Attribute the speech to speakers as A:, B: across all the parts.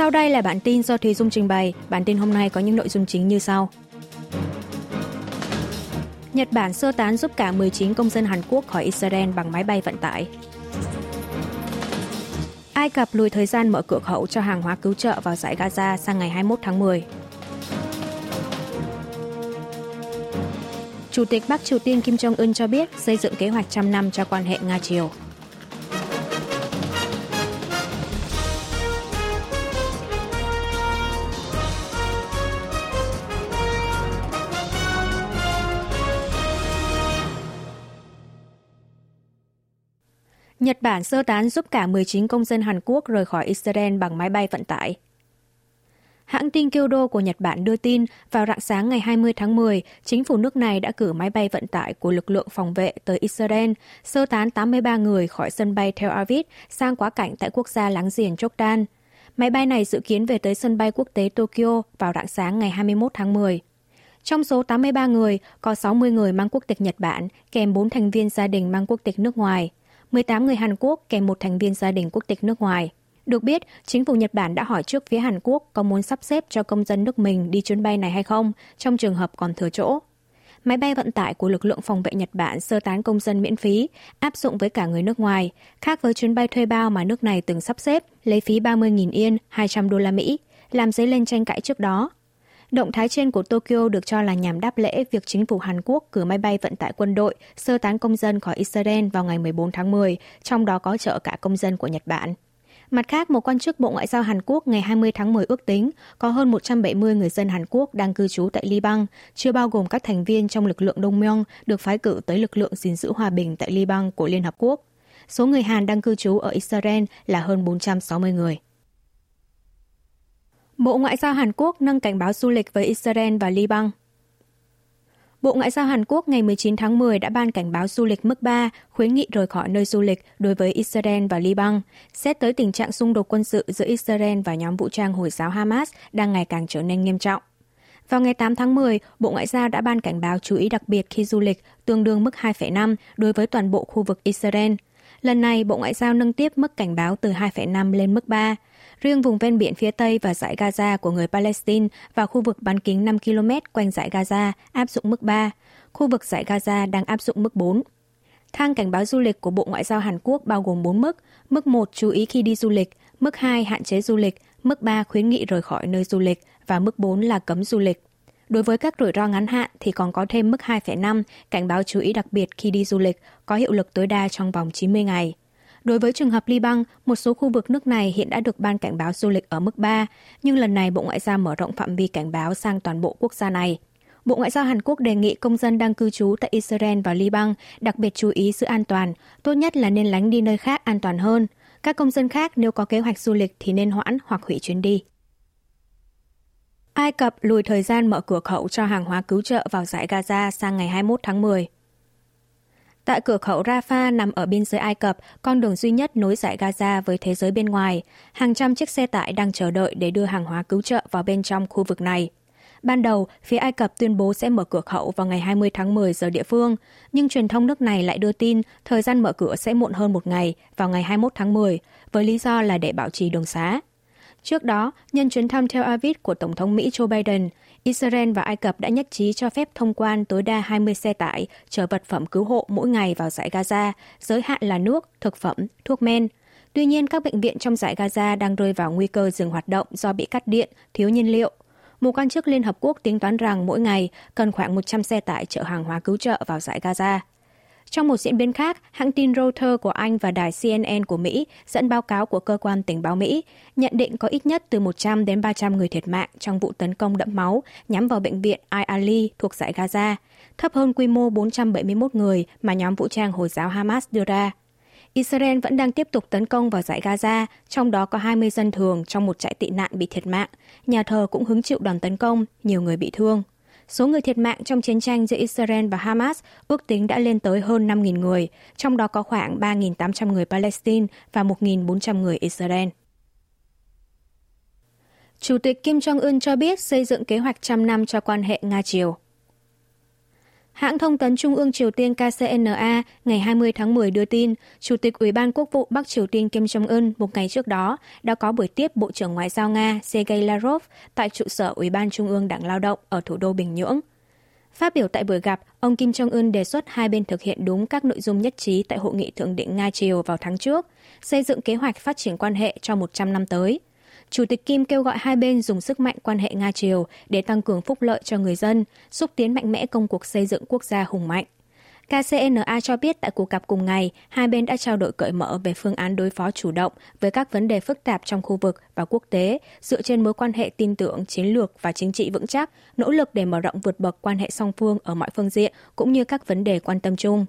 A: Sau đây là bản tin do Thùy Dung trình bày. Bản tin hôm nay có những nội dung chính như sau. Nhật Bản sơ tán giúp cả 19 công dân Hàn Quốc khỏi Israel bằng máy bay vận tải. Ai Cập lùi thời gian mở cửa khẩu cho hàng hóa cứu trợ vào giải Gaza sang ngày 21 tháng 10. Chủ tịch Bắc Triều Tiên Kim Jong-un cho biết xây dựng kế hoạch trăm năm cho quan hệ Nga-Triều. Nhật Bản sơ tán giúp cả 19 công dân Hàn Quốc rời khỏi Israel bằng máy bay vận tải. Hãng tin Kyodo của Nhật Bản đưa tin vào rạng sáng ngày 20 tháng 10, chính phủ nước này đã cử máy bay vận tải của lực lượng phòng vệ tới Israel, sơ tán 83 người khỏi sân bay Tel Aviv sang quá cảnh tại quốc gia láng giềng Jordan. Máy bay này dự kiến về tới sân bay quốc tế Tokyo vào rạng sáng ngày 21 tháng 10. Trong số 83 người, có 60 người mang quốc tịch Nhật Bản, kèm 4 thành viên gia đình mang quốc tịch nước ngoài. 18 người Hàn Quốc kèm một thành viên gia đình quốc tịch nước ngoài. Được biết, chính phủ Nhật Bản đã hỏi trước phía Hàn Quốc có muốn sắp xếp cho công dân nước mình đi chuyến bay này hay không, trong trường hợp còn thừa chỗ. Máy bay vận tải của lực lượng phòng vệ Nhật Bản sơ tán công dân miễn phí, áp dụng với cả người nước ngoài, khác với chuyến bay thuê bao mà nước này từng sắp xếp, lấy phí 30.000 yên, 200 đô la Mỹ, làm dấy lên tranh cãi trước đó. Động thái trên của Tokyo được cho là nhằm đáp lễ việc chính phủ Hàn Quốc cử máy bay vận tải quân đội sơ tán công dân khỏi Israel vào ngày 14 tháng 10, trong đó có chở cả công dân của Nhật Bản. Mặt khác, một quan chức Bộ Ngoại giao Hàn Quốc ngày 20 tháng 10 ước tính có hơn 170 người dân Hàn Quốc đang cư trú tại Liban, chưa bao gồm các thành viên trong lực lượng Đông Myong được phái cử tới lực lượng gìn giữ hòa bình tại Liban của Liên Hợp Quốc. Số người Hàn đang cư trú ở Israel là hơn 460 người. Bộ Ngoại giao Hàn Quốc nâng cảnh báo du lịch với Israel và Liban. Bộ Ngoại giao Hàn Quốc ngày 19 tháng 10 đã ban cảnh báo du lịch mức 3, khuyến nghị rời khỏi nơi du lịch đối với Israel và Liban, xét tới tình trạng xung đột quân sự giữa Israel và nhóm vũ trang Hồi giáo Hamas đang ngày càng trở nên nghiêm trọng. Vào ngày 8 tháng 10, Bộ Ngoại giao đã ban cảnh báo chú ý đặc biệt khi du lịch tương đương mức 2,5 đối với toàn bộ khu vực Israel. Lần này, Bộ Ngoại giao nâng tiếp mức cảnh báo từ 2,5 lên mức 3, Riêng vùng ven biển phía Tây và giải Gaza của người Palestine và khu vực bán kính 5 km quanh giải Gaza áp dụng mức 3, khu vực giải Gaza đang áp dụng mức 4. Thang cảnh báo du lịch của Bộ Ngoại giao Hàn Quốc bao gồm 4 mức. Mức 1 chú ý khi đi du lịch, mức 2 hạn chế du lịch, mức 3 khuyến nghị rời khỏi nơi du lịch và mức 4 là cấm du lịch. Đối với các rủi ro ngắn hạn thì còn có thêm mức 2,5 cảnh báo chú ý đặc biệt khi đi du lịch có hiệu lực tối đa trong vòng 90 ngày. Đối với trường hợp Liban, một số khu vực nước này hiện đã được ban cảnh báo du lịch ở mức 3, nhưng lần này Bộ Ngoại giao mở rộng phạm vi cảnh báo sang toàn bộ quốc gia này. Bộ Ngoại giao Hàn Quốc đề nghị công dân đang cư trú tại Israel và Liban đặc biệt chú ý sự an toàn, tốt nhất là nên lánh đi nơi khác an toàn hơn. Các công dân khác nếu có kế hoạch du lịch thì nên hoãn hoặc hủy chuyến đi. Ai Cập lùi thời gian mở cửa khẩu cho hàng hóa cứu trợ vào giải Gaza sang ngày 21 tháng 10. Tại cửa khẩu Rafah nằm ở biên giới Ai Cập, con đường duy nhất nối giải Gaza với thế giới bên ngoài, hàng trăm chiếc xe tải đang chờ đợi để đưa hàng hóa cứu trợ vào bên trong khu vực này. Ban đầu, phía Ai Cập tuyên bố sẽ mở cửa khẩu vào ngày 20 tháng 10 giờ địa phương, nhưng truyền thông nước này lại đưa tin thời gian mở cửa sẽ muộn hơn một ngày vào ngày 21 tháng 10, với lý do là để bảo trì đường xá. Trước đó, nhân chuyến thăm Tel Aviv của Tổng thống Mỹ Joe Biden, Israel và Ai Cập đã nhất trí cho phép thông quan tối đa 20 xe tải chở vật phẩm cứu hộ mỗi ngày vào giải Gaza, giới hạn là nước, thực phẩm, thuốc men. Tuy nhiên, các bệnh viện trong giải Gaza đang rơi vào nguy cơ dừng hoạt động do bị cắt điện, thiếu nhiên liệu. Một quan chức Liên Hợp Quốc tính toán rằng mỗi ngày cần khoảng 100 xe tải chở hàng hóa cứu trợ vào giải Gaza. Trong một diễn biến khác, hãng tin Reuters của Anh và đài CNN của Mỹ dẫn báo cáo của cơ quan tình báo Mỹ nhận định có ít nhất từ 100 đến 300 người thiệt mạng trong vụ tấn công đẫm máu nhắm vào bệnh viện Al-Ali thuộc giải Gaza, thấp hơn quy mô 471 người mà nhóm vũ trang Hồi giáo Hamas đưa ra. Israel vẫn đang tiếp tục tấn công vào giải Gaza, trong đó có 20 dân thường trong một trại tị nạn bị thiệt mạng. Nhà thờ cũng hứng chịu đòn tấn công, nhiều người bị thương. Số người thiệt mạng trong chiến tranh giữa Israel và Hamas ước tính đã lên tới hơn 5.000 người, trong đó có khoảng 3.800 người Palestine và 1.400 người Israel. Chủ tịch Kim Jong-un cho biết xây dựng kế hoạch trăm năm cho quan hệ Nga-Triều. Hãng thông tấn Trung ương Triều Tiên KCNA ngày 20 tháng 10 đưa tin, Chủ tịch Ủy ban Quốc vụ Bắc Triều Tiên Kim Jong-un một ngày trước đó đã có buổi tiếp Bộ trưởng Ngoại giao Nga Sergei Lavrov tại trụ sở Ủy ban Trung ương Đảng Lao động ở thủ đô Bình Nhưỡng. Phát biểu tại buổi gặp, ông Kim Jong-un đề xuất hai bên thực hiện đúng các nội dung nhất trí tại Hội nghị Thượng đỉnh Nga-Triều vào tháng trước, xây dựng kế hoạch phát triển quan hệ cho 100 năm tới – Chủ tịch Kim kêu gọi hai bên dùng sức mạnh quan hệ Nga-Triều để tăng cường phúc lợi cho người dân, xúc tiến mạnh mẽ công cuộc xây dựng quốc gia hùng mạnh. KCNA cho biết tại cuộc gặp cùng ngày, hai bên đã trao đổi cởi mở về phương án đối phó chủ động với các vấn đề phức tạp trong khu vực và quốc tế, dựa trên mối quan hệ tin tưởng, chiến lược và chính trị vững chắc, nỗ lực để mở rộng vượt bậc quan hệ song phương ở mọi phương diện, cũng như các vấn đề quan tâm chung.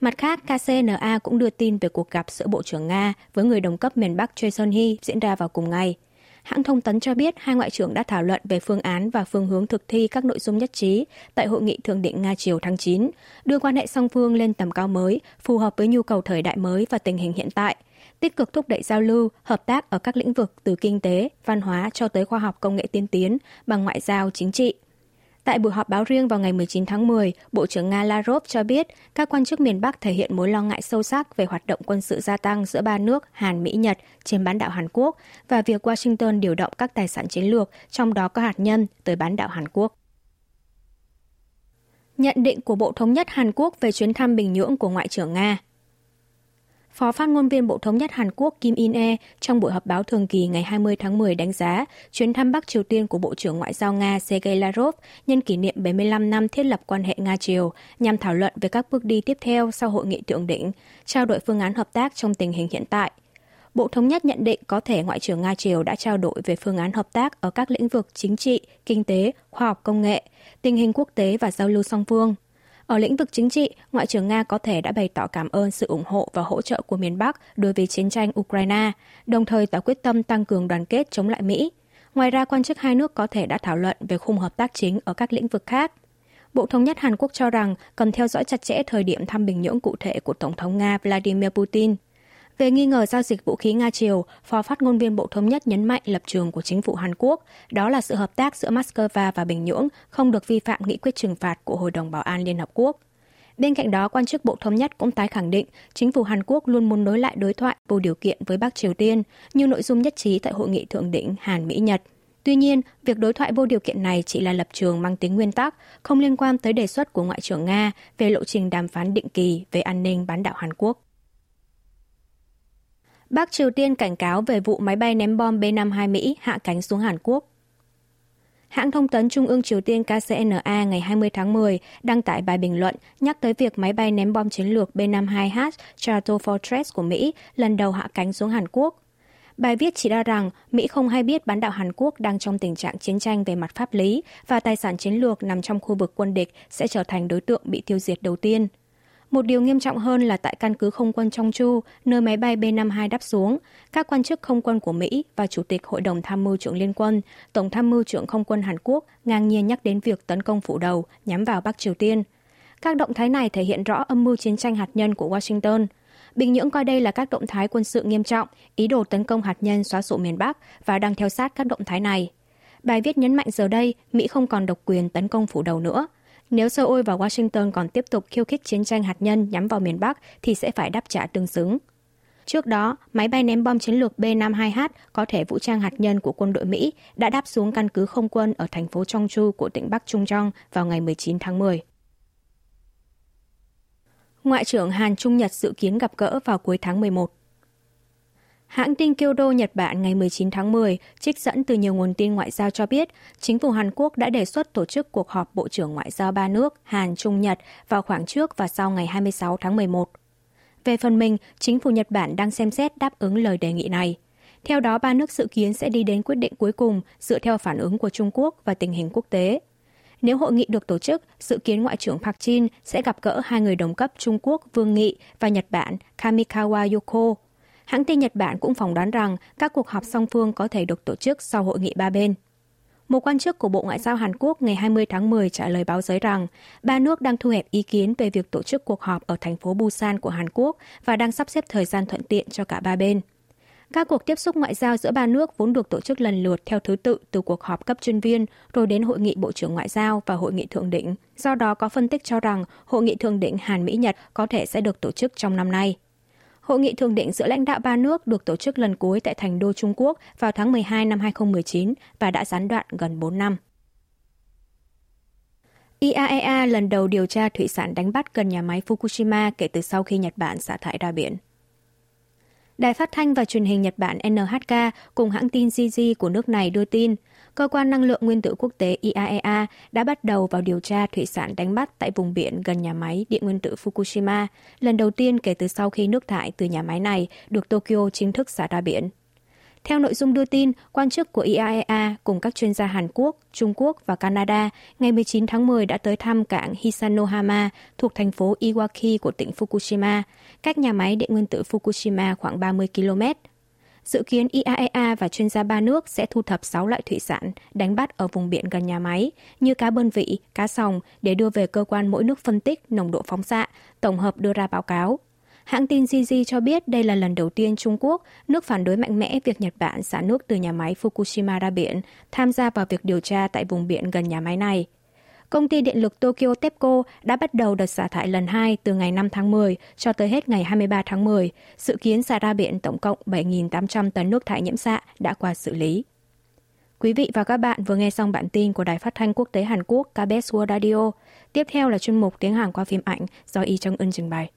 A: Mặt khác, KCNA cũng đưa tin về cuộc gặp giữa Bộ trưởng Nga với người đồng cấp miền Bắc Choi Son-hee diễn ra vào cùng ngày. Hãng thông tấn cho biết hai ngoại trưởng đã thảo luận về phương án và phương hướng thực thi các nội dung nhất trí tại hội nghị thượng đỉnh Nga-Triều tháng 9, đưa quan hệ song phương lên tầm cao mới, phù hợp với nhu cầu thời đại mới và tình hình hiện tại, tích cực thúc đẩy giao lưu, hợp tác ở các lĩnh vực từ kinh tế, văn hóa cho tới khoa học công nghệ tiên tiến bằng ngoại giao chính trị. Tại buổi họp báo riêng vào ngày 19 tháng 10, Bộ trưởng Nga Lavrov cho biết các quan chức miền Bắc thể hiện mối lo ngại sâu sắc về hoạt động quân sự gia tăng giữa ba nước Hàn, Mỹ, Nhật trên bán đảo Hàn Quốc và việc Washington điều động các tài sản chiến lược, trong đó có hạt nhân, tới bán đảo Hàn Quốc. Nhận định của Bộ Thống nhất Hàn Quốc về chuyến thăm Bình Nhưỡng của Ngoại trưởng Nga Phó phát ngôn viên Bộ Thống nhất Hàn Quốc Kim In-e trong buổi họp báo thường kỳ ngày 20 tháng 10 đánh giá chuyến thăm Bắc Triều Tiên của Bộ trưởng Ngoại giao Nga Sergei Lavrov nhân kỷ niệm 75 năm thiết lập quan hệ Nga-Triều nhằm thảo luận về các bước đi tiếp theo sau hội nghị thượng đỉnh, trao đổi phương án hợp tác trong tình hình hiện tại. Bộ Thống nhất nhận định có thể Ngoại trưởng Nga-Triều đã trao đổi về phương án hợp tác ở các lĩnh vực chính trị, kinh tế, khoa học công nghệ, tình hình quốc tế và giao lưu song phương – ở lĩnh vực chính trị, Ngoại trưởng Nga có thể đã bày tỏ cảm ơn sự ủng hộ và hỗ trợ của miền Bắc đối với chiến tranh Ukraine, đồng thời tỏ quyết tâm tăng cường đoàn kết chống lại Mỹ. Ngoài ra, quan chức hai nước có thể đã thảo luận về khung hợp tác chính ở các lĩnh vực khác. Bộ Thống nhất Hàn Quốc cho rằng cần theo dõi chặt chẽ thời điểm thăm Bình Nhưỡng cụ thể của Tổng thống Nga Vladimir Putin. Về nghi ngờ giao dịch vũ khí Nga-Triều, Phó phát ngôn viên Bộ Thống nhất nhấn mạnh lập trường của chính phủ Hàn Quốc, đó là sự hợp tác giữa Moscow và Bình Nhưỡng không được vi phạm nghị quyết trừng phạt của Hội đồng Bảo an Liên Hợp Quốc. Bên cạnh đó, quan chức Bộ Thống nhất cũng tái khẳng định chính phủ Hàn Quốc luôn muốn nối lại đối thoại vô điều kiện với Bắc Triều Tiên như nội dung nhất trí tại hội nghị thượng đỉnh Hàn-Mỹ-Nhật. Tuy nhiên, việc đối thoại vô điều kiện này chỉ là lập trường mang tính nguyên tắc, không liên quan tới đề xuất của Ngoại trưởng Nga về lộ trình đàm phán định kỳ về an ninh bán đảo Hàn Quốc. Bắc Triều Tiên cảnh cáo về vụ máy bay ném bom B-52 Mỹ hạ cánh xuống Hàn Quốc. Hãng thông tấn Trung ương Triều Tiên KCNA ngày 20 tháng 10 đăng tải bài bình luận nhắc tới việc máy bay ném bom chiến lược B-52H Stratofortress của Mỹ lần đầu hạ cánh xuống Hàn Quốc. Bài viết chỉ ra rằng Mỹ không hay biết bán đảo Hàn Quốc đang trong tình trạng chiến tranh về mặt pháp lý và tài sản chiến lược nằm trong khu vực quân địch sẽ trở thành đối tượng bị tiêu diệt đầu tiên – một điều nghiêm trọng hơn là tại căn cứ không quân trong Chu, nơi máy bay B-52 đáp xuống, các quan chức không quân của Mỹ và Chủ tịch Hội đồng Tham mưu trưởng Liên quân, Tổng Tham mưu trưởng Không quân Hàn Quốc ngang nhiên nhắc đến việc tấn công phủ đầu nhắm vào Bắc Triều Tiên. Các động thái này thể hiện rõ âm mưu chiến tranh hạt nhân của Washington. Bình Nhưỡng coi đây là các động thái quân sự nghiêm trọng, ý đồ tấn công hạt nhân xóa sổ miền Bắc và đang theo sát các động thái này. Bài viết nhấn mạnh giờ đây, Mỹ không còn độc quyền tấn công phủ đầu nữa. Nếu Seoul và Washington còn tiếp tục khiêu khích chiến tranh hạt nhân nhắm vào miền Bắc thì sẽ phải đáp trả tương xứng. Trước đó, máy bay ném bom chiến lược B-52H có thể vũ trang hạt nhân của quân đội Mỹ đã đáp xuống căn cứ không quân ở thành phố Chongju của tỉnh Bắc Trung Trong vào ngày 19 tháng 10. Ngoại trưởng Hàn Trung Nhật dự kiến gặp gỡ vào cuối tháng 11. Hãng tin Kyodo Nhật Bản ngày 19 tháng 10 trích dẫn từ nhiều nguồn tin ngoại giao cho biết, chính phủ Hàn Quốc đã đề xuất tổ chức cuộc họp Bộ trưởng Ngoại giao ba nước Hàn, Trung, Nhật vào khoảng trước và sau ngày 26 tháng 11. Về phần mình, chính phủ Nhật Bản đang xem xét đáp ứng lời đề nghị này. Theo đó, ba nước dự kiến sẽ đi đến quyết định cuối cùng dựa theo phản ứng của Trung Quốc và tình hình quốc tế. Nếu hội nghị được tổ chức, dự kiến Ngoại trưởng Park Jin sẽ gặp gỡ hai người đồng cấp Trung Quốc Vương Nghị và Nhật Bản Kamikawa Yoko Hãng tin Nhật Bản cũng phỏng đoán rằng các cuộc họp song phương có thể được tổ chức sau hội nghị ba bên. Một quan chức của Bộ Ngoại giao Hàn Quốc ngày 20 tháng 10 trả lời báo giới rằng ba nước đang thu hẹp ý kiến về việc tổ chức cuộc họp ở thành phố Busan của Hàn Quốc và đang sắp xếp thời gian thuận tiện cho cả ba bên. Các cuộc tiếp xúc ngoại giao giữa ba nước vốn được tổ chức lần lượt theo thứ tự từ cuộc họp cấp chuyên viên rồi đến hội nghị Bộ trưởng Ngoại giao và hội nghị thượng đỉnh. Do đó có phân tích cho rằng hội nghị thượng đỉnh Hàn Mỹ-Nhật có thể sẽ được tổ chức trong năm nay. Hội nghị thượng đỉnh giữa lãnh đạo ba nước được tổ chức lần cuối tại thành đô Trung Quốc vào tháng 12 năm 2019 và đã gián đoạn gần 4 năm. IAEA lần đầu điều tra thủy sản đánh bắt gần nhà máy Fukushima kể từ sau khi Nhật Bản xả thải ra biển. Đài phát thanh và truyền hình Nhật Bản NHK cùng hãng tin Jiji của nước này đưa tin, Cơ quan Năng lượng Nguyên tử Quốc tế IAEA đã bắt đầu vào điều tra thủy sản đánh bắt tại vùng biển gần nhà máy điện nguyên tử Fukushima, lần đầu tiên kể từ sau khi nước thải từ nhà máy này được Tokyo chính thức xả ra biển. Theo nội dung đưa tin, quan chức của IAEA cùng các chuyên gia Hàn Quốc, Trung Quốc và Canada ngày 19 tháng 10 đã tới thăm cảng Hisanohama thuộc thành phố Iwaki của tỉnh Fukushima, cách nhà máy điện nguyên tử Fukushima khoảng 30 km. Dự kiến IAEA và chuyên gia ba nước sẽ thu thập 6 loại thủy sản đánh bắt ở vùng biển gần nhà máy như cá bơn vị, cá sòng để đưa về cơ quan mỗi nước phân tích nồng độ phóng xạ, tổng hợp đưa ra báo cáo. Hãng tin Gigi cho biết đây là lần đầu tiên Trung Quốc, nước phản đối mạnh mẽ việc Nhật Bản xả nước từ nhà máy Fukushima ra biển, tham gia vào việc điều tra tại vùng biển gần nhà máy này. Công ty điện lực Tokyo TEPCO đã bắt đầu đợt xả thải lần 2 từ ngày 5 tháng 10 cho tới hết ngày 23 tháng 10, dự kiến xả ra biển tổng cộng 7.800 tấn nước thải nhiễm xạ đã qua xử lý. Quý vị và các bạn vừa nghe xong bản tin của Đài Phát thanh Quốc tế Hàn Quốc KBS World Radio. Tiếp theo là chuyên mục tiếng Hàn qua phim ảnh do Y Chung Ưn trình bày.